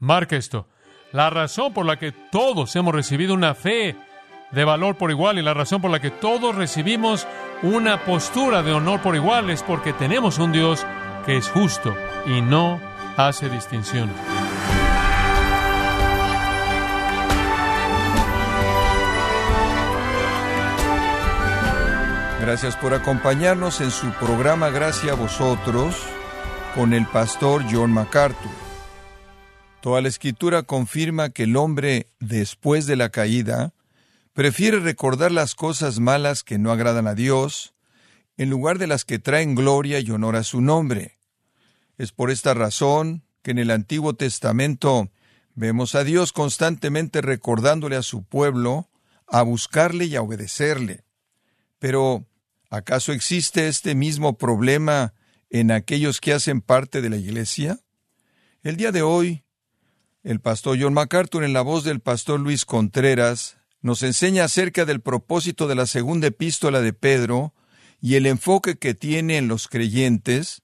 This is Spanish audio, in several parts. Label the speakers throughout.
Speaker 1: Marca esto. La razón por la que todos hemos recibido una fe de valor por igual y la razón por la que todos recibimos una postura de honor por igual es porque tenemos un Dios que es justo y no hace distinción.
Speaker 2: Gracias por acompañarnos en su programa Gracias a vosotros con el pastor John MacArthur. Toda la escritura confirma que el hombre, después de la caída, prefiere recordar las cosas malas que no agradan a Dios, en lugar de las que traen gloria y honor a su nombre. Es por esta razón que en el Antiguo Testamento vemos a Dios constantemente recordándole a su pueblo a buscarle y a obedecerle. Pero, ¿acaso existe este mismo problema en aquellos que hacen parte de la Iglesia? El día de hoy, el pastor John MacArthur, en la voz del pastor Luis Contreras, nos enseña acerca del propósito de la segunda epístola de Pedro y el enfoque que tiene en los creyentes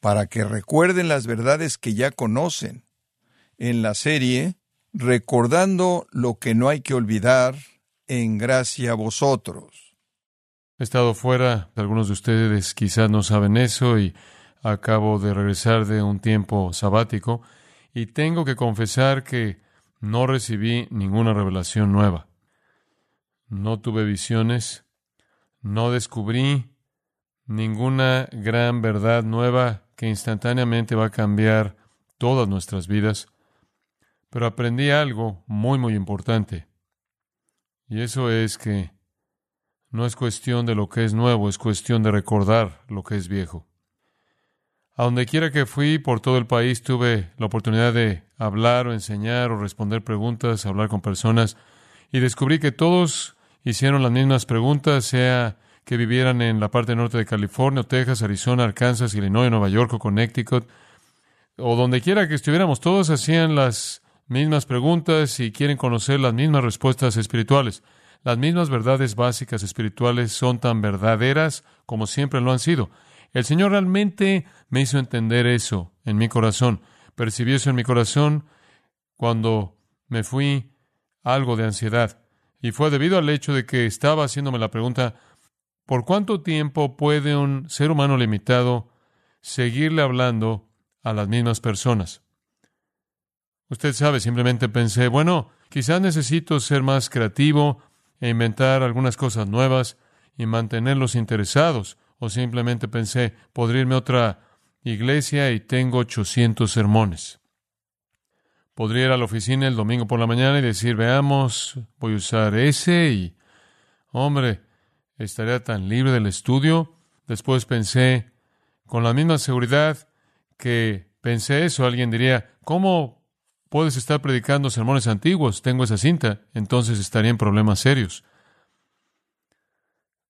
Speaker 2: para que recuerden las verdades que ya conocen. En la serie, Recordando lo que no hay que olvidar, en gracia a vosotros.
Speaker 1: He estado fuera, algunos de ustedes quizás no saben eso y acabo de regresar de un tiempo sabático y tengo que confesar que no recibí ninguna revelación nueva. No tuve visiones, no descubrí ninguna gran verdad nueva que instantáneamente va a cambiar todas nuestras vidas, pero aprendí algo muy, muy importante. Y eso es que no es cuestión de lo que es nuevo, es cuestión de recordar lo que es viejo. A donde quiera que fui por todo el país tuve la oportunidad de hablar o enseñar o responder preguntas, hablar con personas, y descubrí que todos hicieron las mismas preguntas, sea que vivieran en la parte norte de California, Texas, Arizona, Arkansas, Illinois, Nueva York o Connecticut, o donde quiera que estuviéramos, todos hacían las mismas preguntas y quieren conocer las mismas respuestas espirituales. Las mismas verdades básicas espirituales son tan verdaderas como siempre lo han sido. El Señor realmente me hizo entender eso en mi corazón. Percibí eso en mi corazón cuando me fui algo de ansiedad. Y fue debido al hecho de que estaba haciéndome la pregunta, ¿por cuánto tiempo puede un ser humano limitado seguirle hablando a las mismas personas? Usted sabe, simplemente pensé, bueno, quizás necesito ser más creativo e inventar algunas cosas nuevas y mantenerlos interesados. O simplemente pensé, podría irme a otra iglesia y tengo 800 sermones. Podría ir a la oficina el domingo por la mañana y decir, veamos, voy a usar ese y, hombre, estaría tan libre del estudio. Después pensé, con la misma seguridad que pensé eso, alguien diría, ¿cómo puedes estar predicando sermones antiguos? Tengo esa cinta, entonces estaría en problemas serios.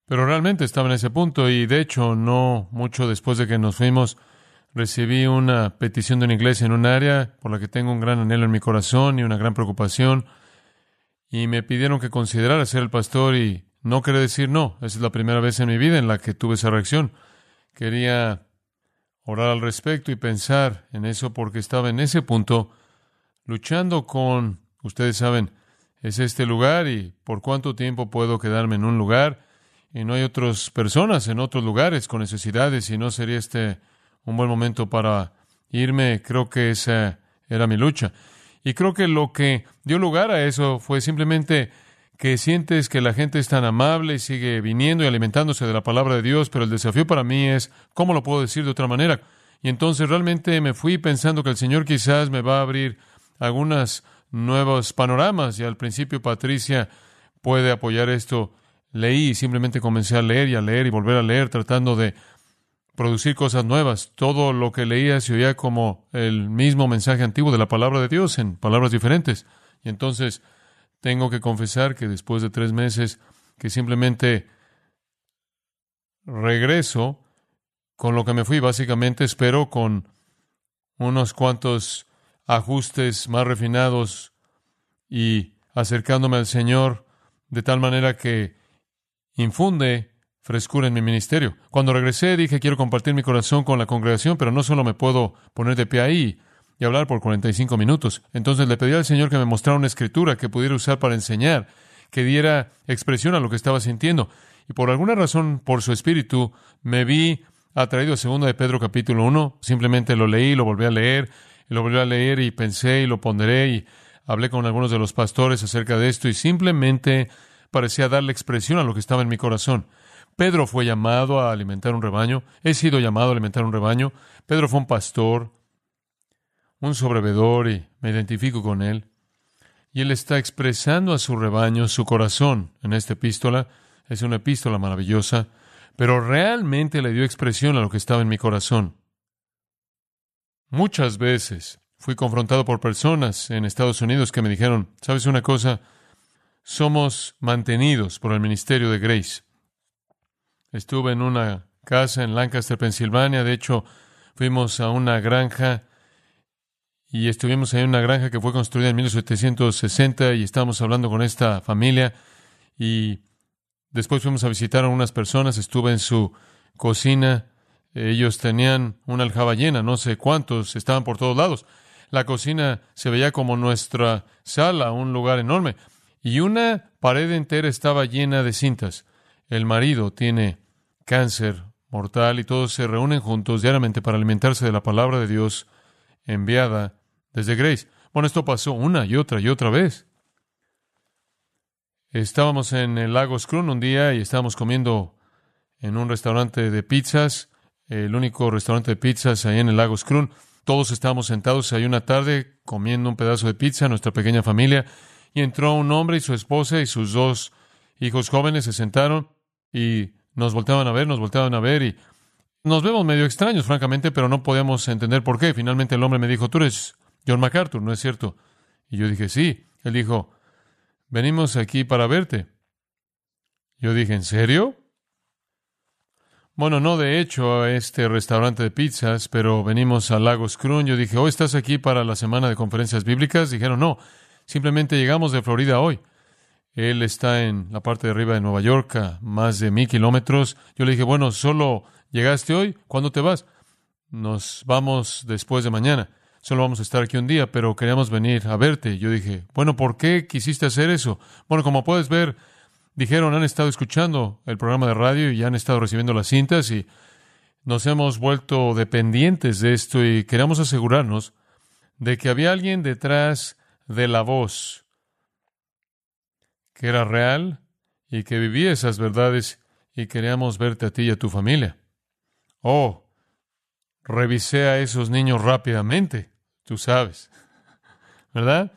Speaker 1: Pero realmente estaba en ese punto y de hecho no mucho después de que nos fuimos recibí una petición de una iglesia en un área por la que tengo un gran anhelo en mi corazón y una gran preocupación, y me pidieron que considerara ser el pastor y no quería decir no. Esa es la primera vez en mi vida en la que tuve esa reacción. Quería orar al respecto y pensar en eso porque estaba en ese punto luchando con, ustedes saben, es este lugar y por cuánto tiempo puedo quedarme en un lugar y no hay otras personas en otros lugares con necesidades y no sería este un buen momento para irme. Creo que esa era mi lucha. Y creo que lo que dio lugar a eso fue simplemente que sientes que la gente es tan amable y sigue viniendo y alimentándose de la palabra de Dios, pero el desafío para mí es, ¿cómo lo puedo decir de otra manera? Y entonces realmente me fui pensando que el Señor quizás me va a abrir algunos nuevos panoramas y al principio Patricia puede apoyar esto. Leí y simplemente comencé a leer y a leer y volver a leer tratando de producir cosas nuevas. Todo lo que leía se oía como el mismo mensaje antiguo de la palabra de Dios en palabras diferentes. Y entonces tengo que confesar que después de tres meses que simplemente regreso con lo que me fui, básicamente espero con unos cuantos ajustes más refinados y acercándome al Señor de tal manera que infunde frescura en mi ministerio. Cuando regresé dije quiero compartir mi corazón con la congregación, pero no solo me puedo poner de pie ahí. y hablar por 45 minutos. Entonces le pedí al Señor que me mostrara una escritura que pudiera usar para enseñar, que diera expresión a lo que estaba sintiendo. Y por alguna razón, por su espíritu, me vi atraído a segundo de Pedro capítulo 1. Simplemente lo leí, lo volví a leer, y lo volví a leer y pensé y lo ponderé y hablé con algunos de los pastores acerca de esto y simplemente parecía darle expresión a lo que estaba en mi corazón. Pedro fue llamado a alimentar un rebaño. He sido llamado a alimentar un rebaño. Pedro fue un pastor, un sobrevedor y me identifico con él. Y él está expresando a su rebaño su corazón en esta epístola. Es una epístola maravillosa, pero realmente le dio expresión a lo que estaba en mi corazón. Muchas veces fui confrontado por personas en Estados Unidos que me dijeron, ¿sabes una cosa? Somos mantenidos por el ministerio de Grace. Estuve en una casa en Lancaster, Pensilvania. De hecho, fuimos a una granja y estuvimos ahí en una granja que fue construida en 1760 y estábamos hablando con esta familia y después fuimos a visitar a unas personas. Estuve en su cocina. Ellos tenían una aljaba llena, no sé cuántos, estaban por todos lados. La cocina se veía como nuestra sala, un lugar enorme. Y una pared entera estaba llena de cintas. El marido tiene cáncer mortal y todos se reúnen juntos diariamente para alimentarse de la palabra de Dios enviada desde Grace. Bueno, esto pasó una y otra y otra vez. Estábamos en el lago Scrun un día y estábamos comiendo en un restaurante de pizzas, el único restaurante de pizzas ahí en el lago Scrun. Todos estábamos sentados ahí una tarde comiendo un pedazo de pizza, nuestra pequeña familia, y entró un hombre y su esposa y sus dos hijos jóvenes se sentaron y nos volteaban a ver, nos volteaban a ver y nos vemos medio extraños, francamente, pero no podíamos entender por qué. Finalmente el hombre me dijo, tú eres John MacArthur, ¿no es cierto? Y yo dije, sí. Él dijo, venimos aquí para verte. Yo dije, ¿en serio? Bueno, no de hecho a este restaurante de pizzas, pero venimos a Lagos Crun. Yo dije, ¿hoy estás aquí para la semana de conferencias bíblicas? Dijeron, no, simplemente llegamos de Florida hoy. Él está en la parte de arriba de Nueva York, a más de mil kilómetros. Yo le dije, bueno, solo llegaste hoy, ¿cuándo te vas? Nos vamos después de mañana. Solo vamos a estar aquí un día, pero queríamos venir a verte. Yo dije, bueno, ¿por qué quisiste hacer eso? Bueno, como puedes ver, dijeron, han estado escuchando el programa de radio y han estado recibiendo las cintas y nos hemos vuelto dependientes de esto y queríamos asegurarnos de que había alguien detrás de la voz que era real y que vivía esas verdades y queríamos verte a ti y a tu familia. Oh, revisé a esos niños rápidamente, tú sabes, ¿verdad?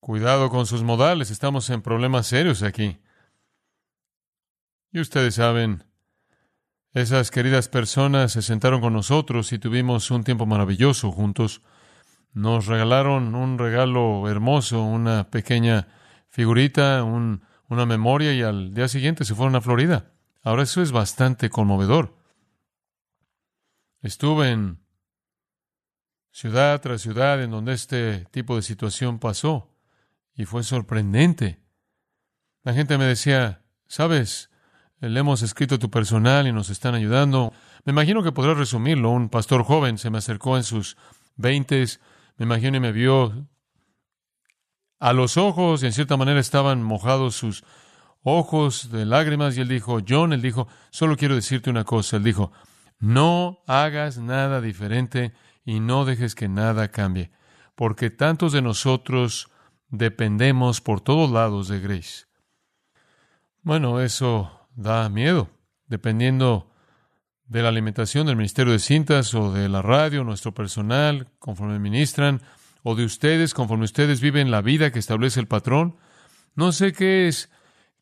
Speaker 1: Cuidado con sus modales, estamos en problemas serios aquí. Y ustedes saben, esas queridas personas se sentaron con nosotros y tuvimos un tiempo maravilloso juntos. Nos regalaron un regalo hermoso, una pequeña figurita, una memoria y al día siguiente se fueron a Florida. Ahora eso es bastante conmovedor. Estuve en ciudad tras ciudad en donde este tipo de situación pasó y fue sorprendente. La gente me decía, sabes, le hemos escrito tu personal y nos están ayudando. Me imagino que podrás resumirlo. Un pastor joven se me acercó en sus veintes me imagino y me vio a los ojos y en cierta manera estaban mojados sus ojos de lágrimas y él dijo, John, él dijo, solo quiero decirte una cosa, él dijo, no hagas nada diferente y no dejes que nada cambie, porque tantos de nosotros dependemos por todos lados de Grace. Bueno, eso da miedo, dependiendo de la alimentación del Ministerio de Cintas o de la radio, nuestro personal, conforme ministran, o de ustedes, conforme ustedes viven la vida que establece el patrón. No sé qué es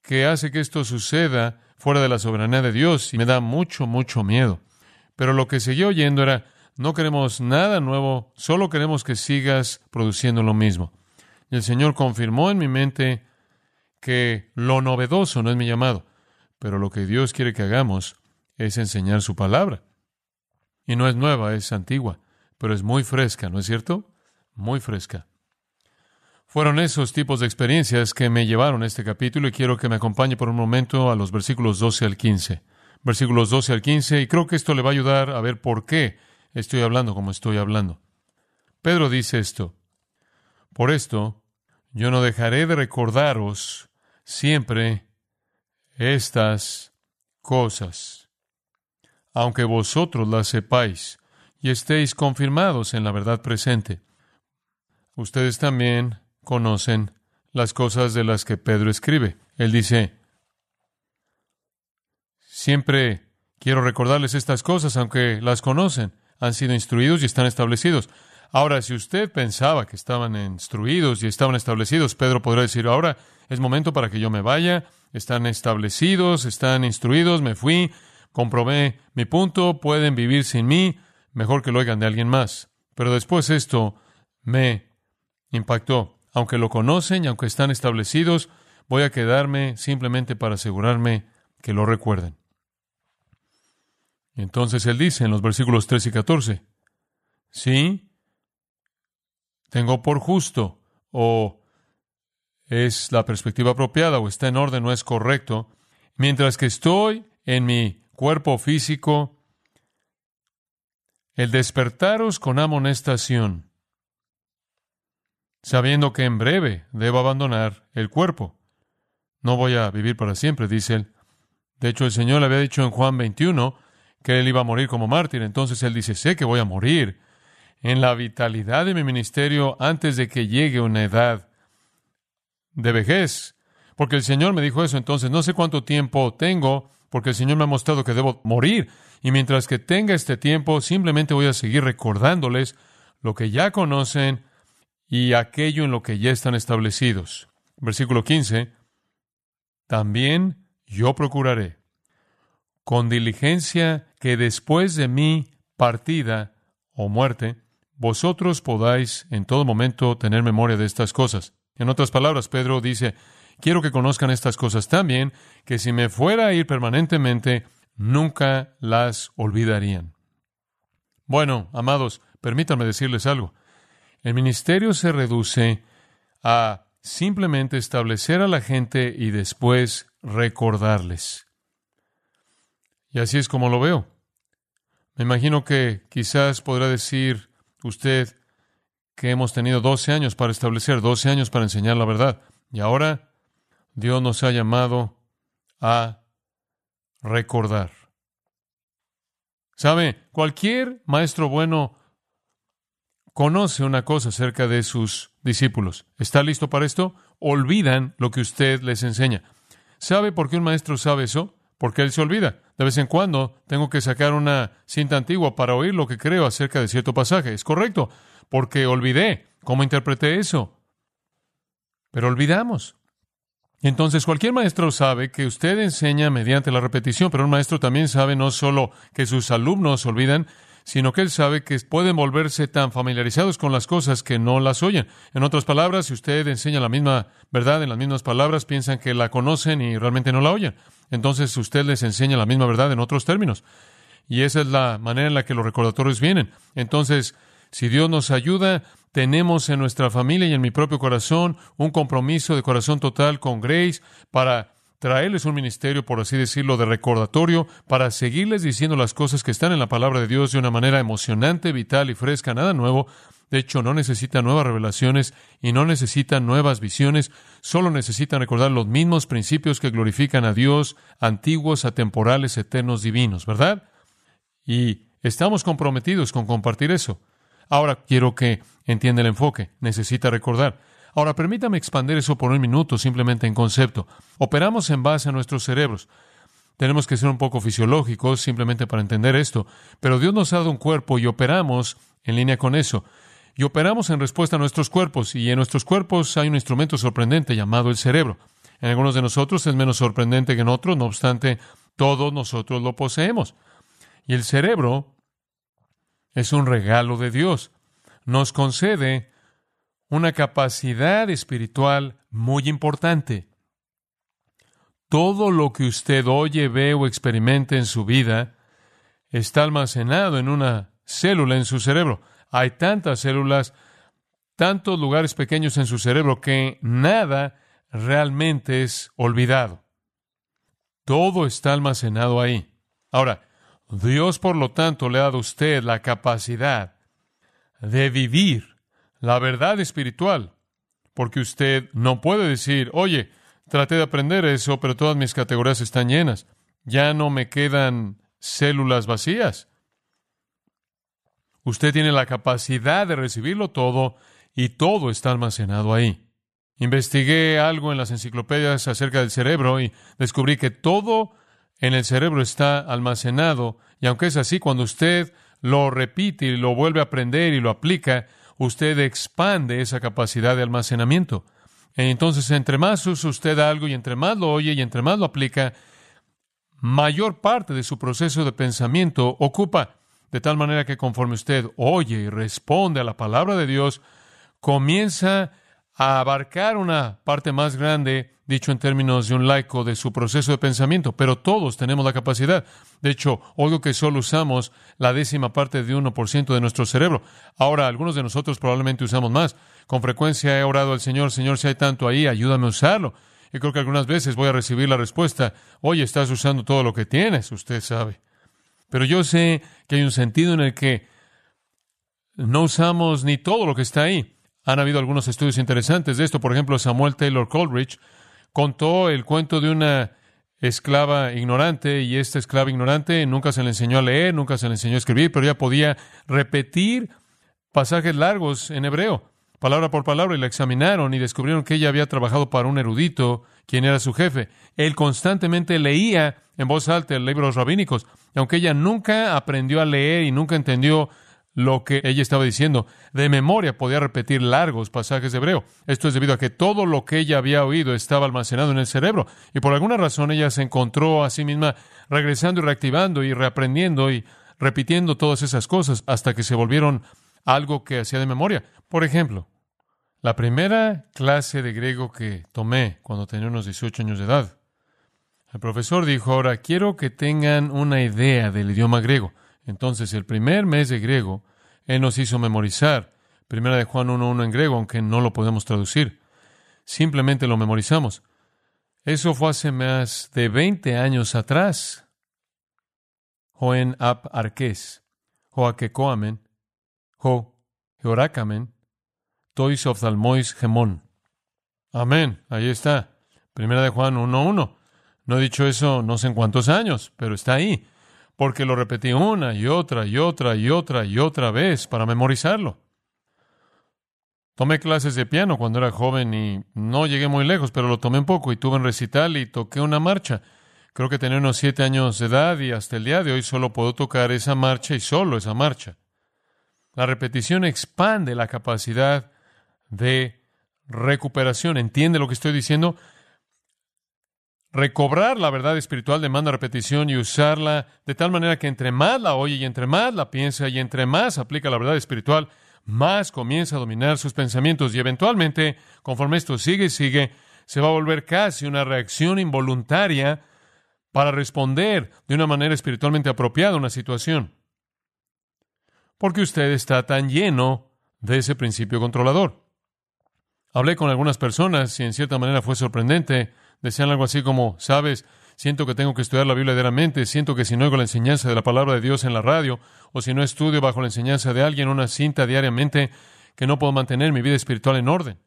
Speaker 1: que hace que esto suceda fuera de la soberanía de Dios y me da mucho, mucho miedo. Pero lo que seguí oyendo era, no queremos nada nuevo, solo queremos que sigas produciendo lo mismo. Y el Señor confirmó en mi mente que lo novedoso no es mi llamado, pero lo que Dios quiere que hagamos es enseñar su palabra. Y no es nueva, es antigua, pero es muy fresca, ¿no es cierto? Muy fresca. Fueron esos tipos de experiencias que me llevaron a este capítulo y quiero que me acompañe por un momento a los versículos 12 al 15. Versículos 12 al 15 y creo que esto le va a ayudar a ver por qué estoy hablando como estoy hablando. Pedro dice esto. Por esto, yo no dejaré de recordaros siempre estas cosas, aunque vosotros las sepáis y estéis confirmados en la verdad presente. Ustedes también conocen las cosas de las que Pedro escribe. Él dice, siempre quiero recordarles estas cosas, aunque las conocen, han sido instruidos y están establecidos. Ahora, si usted pensaba que estaban instruidos y estaban establecidos, Pedro podrá decir, ahora es momento para que yo me vaya, están establecidos, están instruidos, me fui, comprobé mi punto, pueden vivir sin mí, mejor que lo oigan de alguien más. Pero después esto me impactó. Aunque lo conocen y aunque están establecidos, voy a quedarme simplemente para asegurarme que lo recuerden. Entonces él dice en los versículos 13 y 14, sí, tengo por justo, o es la perspectiva apropiada, o está en orden, o es correcto, mientras que estoy en mi cuerpo físico, el despertaros con amonestación, sabiendo que en breve debo abandonar el cuerpo. No voy a vivir para siempre, dice él. De hecho, el Señor le había dicho en Juan 21 que él iba a morir como mártir. Entonces él dice, sé que voy a morir en la vitalidad de mi ministerio antes de que llegue una edad de vejez. Porque el Señor me dijo eso, entonces no sé cuánto tiempo tengo, porque el Señor me ha mostrado que debo morir. Y mientras que tenga este tiempo, simplemente voy a seguir recordándoles lo que ya conocen y aquello en lo que ya están establecidos. Versículo 15. También yo procuraré con diligencia que después de mi partida o muerte, vosotros podáis en todo momento tener memoria de estas cosas. En otras palabras, Pedro dice, quiero que conozcan estas cosas también, que si me fuera a ir permanentemente, nunca las olvidarían. Bueno, amados, permítanme decirles algo. El ministerio se reduce a simplemente establecer a la gente y después recordarles. Y así es como lo veo. Me imagino que quizás podrá decir usted que hemos tenido 12 años para establecer, 12 años para enseñar la verdad. Y ahora Dios nos ha llamado a recordar. ¿Sabe? Cualquier maestro bueno conoce una cosa acerca de sus discípulos. ¿Está listo para esto? Olvidan lo que usted les enseña. ¿Sabe por qué un maestro sabe eso? Porque él se olvida. De vez en cuando tengo que sacar una cinta antigua para oír lo que creo acerca de cierto pasaje. Es correcto, porque olvidé cómo interpreté eso. Pero olvidamos. Entonces, cualquier maestro sabe que usted enseña mediante la repetición, pero un maestro también sabe no solo que sus alumnos olvidan, sino que él sabe que pueden volverse tan familiarizados con las cosas que no las oyen. En otras palabras, si usted enseña la misma verdad en las mismas palabras, piensan que la conocen y realmente no la oyen. Entonces usted les enseña la misma verdad en otros términos. Y esa es la manera en la que los recordatorios vienen. Entonces, si Dios nos ayuda, tenemos en nuestra familia y en mi propio corazón un compromiso de corazón total con Grace para traerles un ministerio, por así decirlo, de recordatorio, para seguirles diciendo las cosas que están en la palabra de Dios de una manera emocionante, vital y fresca, nada nuevo. De hecho, no necesitan nuevas revelaciones y no necesitan nuevas visiones, solo necesitan recordar los mismos principios que glorifican a Dios, antiguos, atemporales, eternos, divinos, ¿verdad? Y estamos comprometidos con compartir eso. Ahora quiero que entienda el enfoque. Necesita recordar. Ahora, permítame expandir eso por un minuto simplemente en concepto. Operamos en base a nuestros cerebros. Tenemos que ser un poco fisiológicos simplemente para entender esto, pero Dios nos ha dado un cuerpo y operamos en línea con eso. Y operamos en respuesta a nuestros cuerpos, y en nuestros cuerpos hay un instrumento sorprendente llamado el cerebro. En algunos de nosotros es menos sorprendente que en otros, no obstante, todos nosotros lo poseemos. Y el cerebro es un regalo de Dios. Nos concede una capacidad espiritual muy importante. Todo lo que usted oye, ve o experimente en su vida está almacenado en una célula en su cerebro. Hay tantas células, tantos lugares pequeños en su cerebro que nada realmente es olvidado. Todo está almacenado ahí. Ahora, Dios, por lo tanto, le ha dado a usted la capacidad de vivir la verdad espiritual, porque usted no puede decir, oye, traté de aprender eso, pero todas mis categorías están llenas, ya no me quedan células vacías. Usted tiene la capacidad de recibirlo todo y todo está almacenado ahí. Investigué algo en las enciclopedias acerca del cerebro y descubrí que todo en el cerebro está almacenado y aunque es así, cuando usted lo repite y lo vuelve a aprender y lo aplica, usted expande esa capacidad de almacenamiento. Entonces, entre más usa usted algo y entre más lo oye y entre más lo aplica, mayor parte de su proceso de pensamiento ocupa, de tal manera que conforme usted oye y responde a la palabra de Dios, comienza a abarcar una parte más grande, dicho en términos de un laico, de su proceso de pensamiento, pero todos tenemos la capacidad. De hecho, oigo que solo usamos la décima parte de 1% de nuestro cerebro. Ahora, algunos de nosotros probablemente usamos más. Con frecuencia he orado al Señor, Señor, si hay tanto ahí, ayúdame a usarlo. Y creo que algunas veces voy a recibir la respuesta, oye, estás usando todo lo que tienes, usted sabe. Pero yo sé que hay un sentido en el que no usamos ni todo lo que está ahí. Han habido algunos estudios interesantes de esto. Por ejemplo, Samuel Taylor Coleridge contó el cuento de una esclava ignorante y esta esclava ignorante nunca se le enseñó a leer, nunca se le enseñó a escribir, pero ella podía repetir pasajes largos en hebreo, palabra por palabra, y la examinaron y descubrieron que ella había trabajado para un erudito, quien era su jefe. Él constantemente leía en voz alta libros rabínicos, aunque ella nunca aprendió a leer y nunca entendió lo que ella estaba diciendo. De memoria podía repetir largos pasajes de hebreo. Esto es debido a que todo lo que ella había oído estaba almacenado en el cerebro. Y por alguna razón ella se encontró a sí misma regresando y reactivando y reaprendiendo y repitiendo todas esas cosas hasta que se volvieron algo que hacía de memoria. Por ejemplo, la primera clase de griego que tomé cuando tenía unos 18 años de edad. El profesor dijo, ahora quiero que tengan una idea del idioma griego. Entonces, el primer mes de griego, Él nos hizo memorizar. Primera de Juan 1.1 en griego, aunque no lo podemos traducir. Simplemente lo memorizamos. Eso fue hace más de 20 años atrás. Joen ap arques, joaquecoamen, jo, georacamen, tois gemón. Amén, ahí está. Primera de Juan 1.1. No he dicho eso no sé en cuántos años, pero está ahí porque lo repetí una y otra y otra y otra y otra vez para memorizarlo. Tomé clases de piano cuando era joven y no llegué muy lejos, pero lo tomé un poco y tuve un recital y toqué una marcha. Creo que tenía unos siete años de edad y hasta el día de hoy solo puedo tocar esa marcha y solo esa marcha. La repetición expande la capacidad de recuperación. ¿Entiende lo que estoy diciendo? Recobrar la verdad espiritual demanda repetición y usarla de tal manera que entre más la oye y entre más la piensa y entre más aplica la verdad espiritual, más comienza a dominar sus pensamientos y eventualmente, conforme esto sigue y sigue, se va a volver casi una reacción involuntaria para responder de una manera espiritualmente apropiada a una situación. Porque usted está tan lleno de ese principio controlador. Hablé con algunas personas y en cierta manera fue sorprendente decían algo así como, sabes, siento que tengo que estudiar la Biblia diariamente, siento que si no oigo la enseñanza de la palabra de Dios en la radio, o si no estudio bajo la enseñanza de alguien una cinta diariamente, que no puedo mantener mi vida espiritual en orden.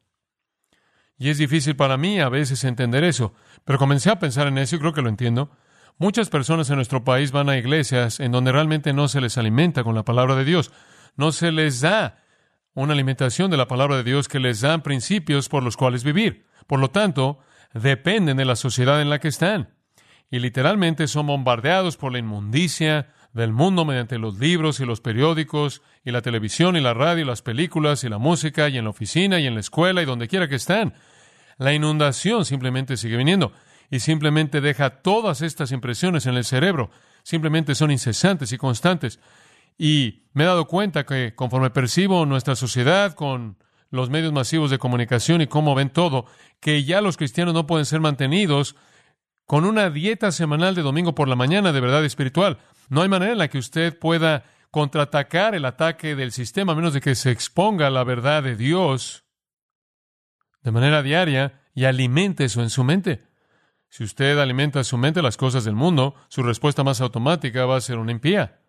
Speaker 1: Y es difícil para mí a veces entender eso, pero comencé a pensar en eso y creo que lo entiendo. Muchas personas en nuestro país van a iglesias en donde realmente no se les alimenta con la palabra de Dios, no se les da una alimentación de la palabra de Dios que les dan principios por los cuales vivir. Por lo tanto, dependen de la sociedad en la que están. Y literalmente son bombardeados por la inmundicia del mundo mediante los libros y los periódicos y la televisión y la radio y las películas y la música y en la oficina y en la escuela y donde quiera que están. La inundación simplemente sigue viniendo y simplemente deja todas estas impresiones en el cerebro. Simplemente son incesantes y constantes. Y me he dado cuenta que conforme percibo nuestra sociedad con los medios masivos de comunicación y cómo ven todo, que ya los cristianos no pueden ser mantenidos con una dieta semanal de domingo por la mañana de verdad espiritual. No hay manera en la que usted pueda contraatacar el ataque del sistema a menos de que se exponga a la verdad de Dios de manera diaria y alimente eso en su mente. Si usted alimenta su mente las cosas del mundo, su respuesta más automática va a ser una impía.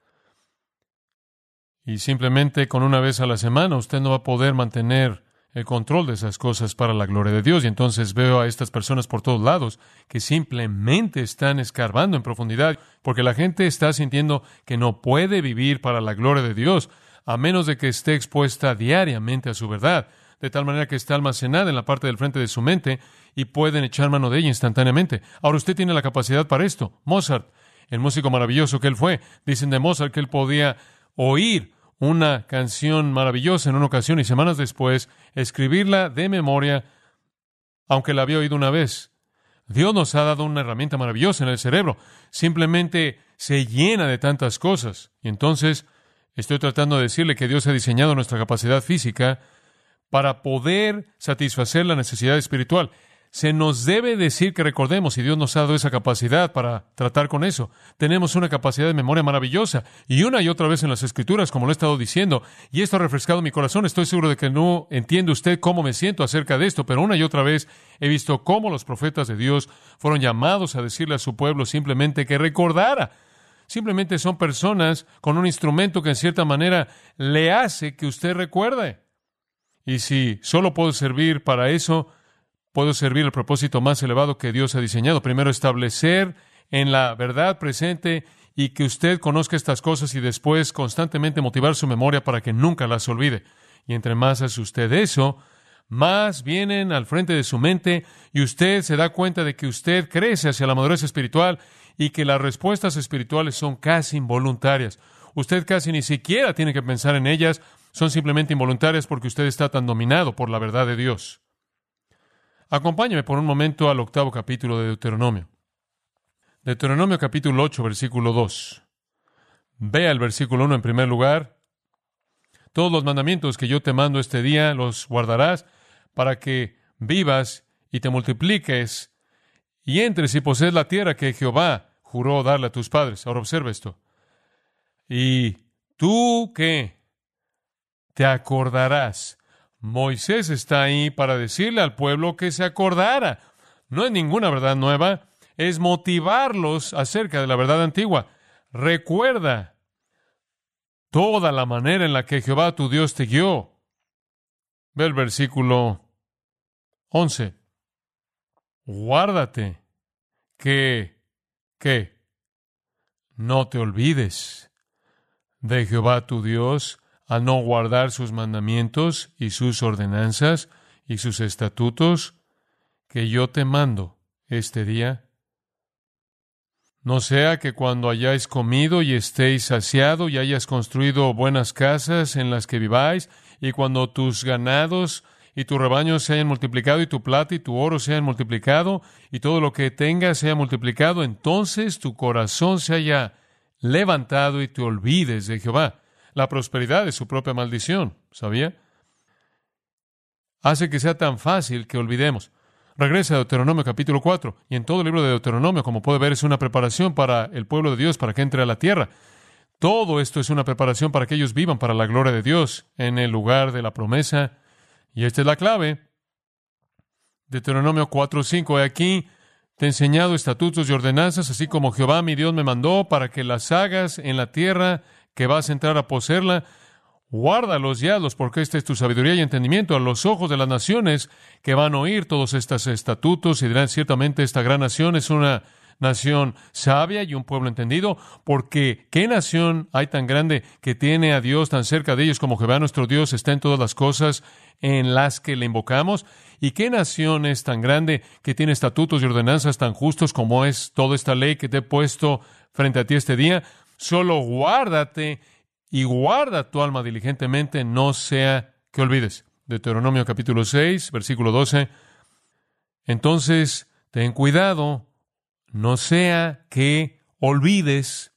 Speaker 1: Y simplemente con una vez a la semana usted no va a poder mantener el control de esas cosas para la gloria de Dios. Y entonces veo a estas personas por todos lados que simplemente están escarbando en profundidad, porque la gente está sintiendo que no puede vivir para la gloria de Dios, a menos de que esté expuesta diariamente a su verdad, de tal manera que está almacenada en la parte del frente de su mente y pueden echar mano de ella instantáneamente. Ahora usted tiene la capacidad para esto. Mozart, el músico maravilloso que él fue, dicen de Mozart que él podía oír una canción maravillosa en una ocasión y semanas después escribirla de memoria, aunque la había oído una vez. Dios nos ha dado una herramienta maravillosa en el cerebro. Simplemente se llena de tantas cosas. Y entonces estoy tratando de decirle que Dios ha diseñado nuestra capacidad física para poder satisfacer la necesidad espiritual. Se nos debe decir que recordemos, y Dios nos ha dado esa capacidad para tratar con eso. Tenemos una capacidad de memoria maravillosa, y una y otra vez en las Escrituras, como lo he estado diciendo, y esto ha refrescado mi corazón. Estoy seguro de que no entiende usted cómo me siento acerca de esto, pero una y otra vez he visto cómo los profetas de Dios fueron llamados a decirle a su pueblo simplemente que recordara. Simplemente son personas con un instrumento que en cierta manera le hace que usted recuerde. Y si solo puedo servir para eso, puedo servir el propósito más elevado que Dios ha diseñado. Primero, establecer en la verdad presente y que usted conozca estas cosas y después constantemente motivar su memoria para que nunca las olvide. Y entre más hace usted eso, más vienen al frente de su mente y usted se da cuenta de que usted crece hacia la madurez espiritual y que las respuestas espirituales son casi involuntarias. Usted casi ni siquiera tiene que pensar en ellas, son simplemente involuntarias porque usted está tan dominado por la verdad de Dios. Acompáñame por un momento al octavo capítulo de Deuteronomio. Deuteronomio capítulo 8, versículo 2. Vea el versículo 1 en primer lugar. Todos los mandamientos que yo te mando este día los guardarás para que vivas y te multipliques y entres y posees la tierra que Jehová juró darle a tus padres. Ahora observa esto. Y tú que te acordarás Moisés está ahí para decirle al pueblo que se acordara. No es ninguna verdad nueva, es motivarlos acerca de la verdad antigua. Recuerda toda la manera en la que Jehová tu Dios te guió. Ve el versículo 11. Guárdate que, que, no te olvides de Jehová tu Dios al no guardar sus mandamientos y sus ordenanzas y sus estatutos que yo te mando este día? No sea que cuando hayáis comido y estéis saciado y hayas construido buenas casas en las que viváis, y cuando tus ganados y tu rebaño se hayan multiplicado, y tu plata y tu oro se hayan multiplicado, y todo lo que tengas se haya multiplicado, entonces tu corazón se haya levantado y te olvides de Jehová la prosperidad es su propia maldición, ¿sabía? Hace que sea tan fácil que olvidemos. Regresa a Deuteronomio capítulo 4, y en todo el libro de Deuteronomio, como puede ver, es una preparación para el pueblo de Dios para que entre a la tierra. Todo esto es una preparación para que ellos vivan para la gloria de Dios en el lugar de la promesa. Y esta es la clave. Deuteronomio 4.5. He aquí, te he enseñado estatutos y ordenanzas, así como Jehová mi Dios me mandó, para que las hagas en la tierra que vas a entrar a poseerla, guárdalos y hazlos, porque esta es tu sabiduría y entendimiento a los ojos de las naciones que van a oír todos estos estatutos y dirán ciertamente esta gran nación es una nación sabia y un pueblo entendido, porque ¿qué nación hay tan grande que tiene a Dios tan cerca de ellos como Jehová nuestro Dios está en todas las cosas en las que le invocamos? ¿Y qué nación es tan grande que tiene estatutos y ordenanzas tan justos como es toda esta ley que te he puesto frente a ti este día? Solo guárdate y guarda tu alma diligentemente, no sea que olvides. Deuteronomio capítulo 6, versículo 12. Entonces, ten cuidado, no sea que olvides.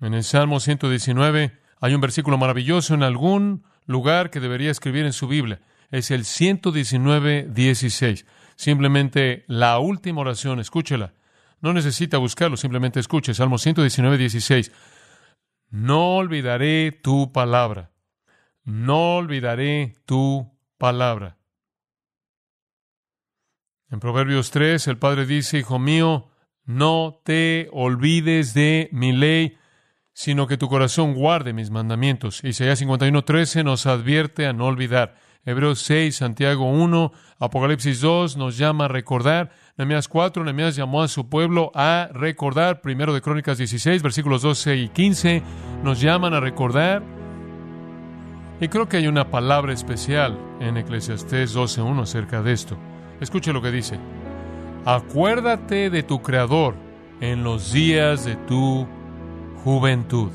Speaker 1: En el Salmo 119 hay un versículo maravilloso en algún lugar que debería escribir en su Biblia. Es el 119, 16. Simplemente la última oración, escúchela. No necesita buscarlo, simplemente escuche. Salmo 119, 16. No olvidaré tu palabra. No olvidaré tu palabra. En Proverbios 3, el Padre dice, Hijo mío, no te olvides de mi ley, sino que tu corazón guarde mis mandamientos. Isaías 51:13 nos advierte a no olvidar. Hebreos 6, Santiago 1, Apocalipsis 2 nos llama a recordar. Nehemías 4, Nehemías llamó a su pueblo a recordar. Primero de Crónicas 16, versículos 12 y 15 nos llaman a recordar. Y creo que hay una palabra especial en Eclesiastés 12.1 acerca de esto. Escuche lo que dice. Acuérdate de tu Creador en los días de tu juventud.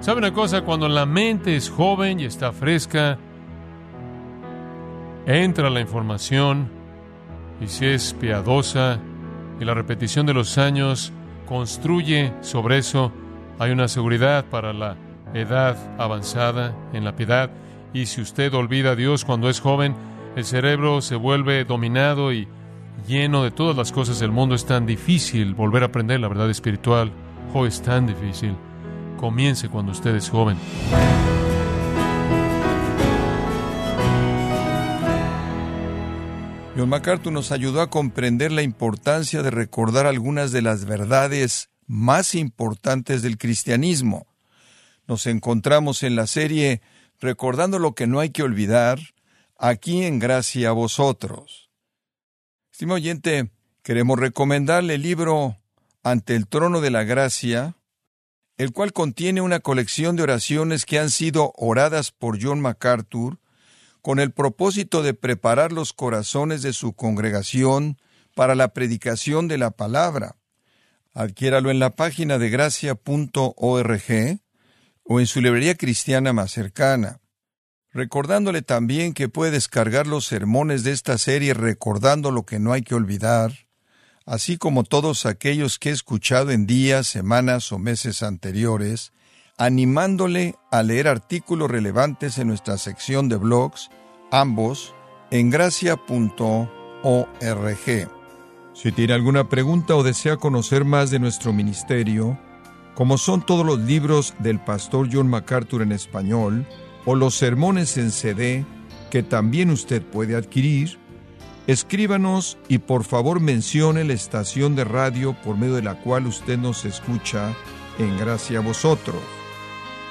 Speaker 1: ¿Sabe una cosa? Cuando la mente es joven y está fresca, entra la información y si es piadosa y la repetición de los años construye sobre eso, hay una seguridad para la edad avanzada en la piedad. Y si usted olvida a Dios cuando es joven, el cerebro se vuelve dominado y lleno de todas las cosas del mundo. Es tan difícil volver a aprender la verdad espiritual. Oh, es tan difícil. Comience cuando usted es joven.
Speaker 2: John MacArthur nos ayudó a comprender la importancia de recordar algunas de las verdades más importantes del cristianismo. Nos encontramos en la serie Recordando lo que no hay que olvidar, aquí en Gracia a vosotros. Estimado oyente, queremos recomendarle el libro Ante el trono de la gracia, el cual contiene una colección de oraciones que han sido oradas por John MacArthur con el propósito de preparar los corazones de su congregación para la predicación de la palabra. Adquiéralo en la página de gracia.org o en su librería cristiana más cercana. Recordándole también que puede descargar los sermones de esta serie recordando lo que no hay que olvidar, así como todos aquellos que he escuchado en días, semanas o meses anteriores, animándole a leer artículos relevantes en nuestra sección de blogs, ambos en gracia.org. Si tiene alguna pregunta o desea conocer más de nuestro ministerio, como son todos los libros del pastor John MacArthur en español, o los sermones en CD que también usted puede adquirir, escríbanos y por favor mencione la estación de radio por medio de la cual usted nos escucha en gracia a vosotros.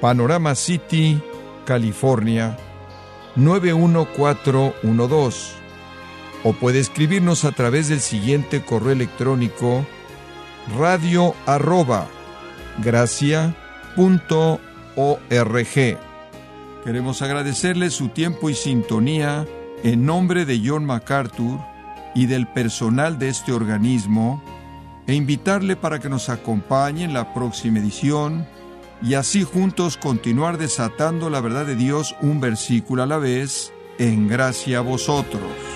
Speaker 2: Panorama City, California 91412. O puede escribirnos a través del siguiente correo electrónico radio arroba gracia.org. Queremos agradecerle su tiempo y sintonía en nombre de John MacArthur y del personal de este organismo e invitarle para que nos acompañe en la próxima edición y así juntos continuar desatando la verdad de Dios un versículo a la vez en gracia a vosotros.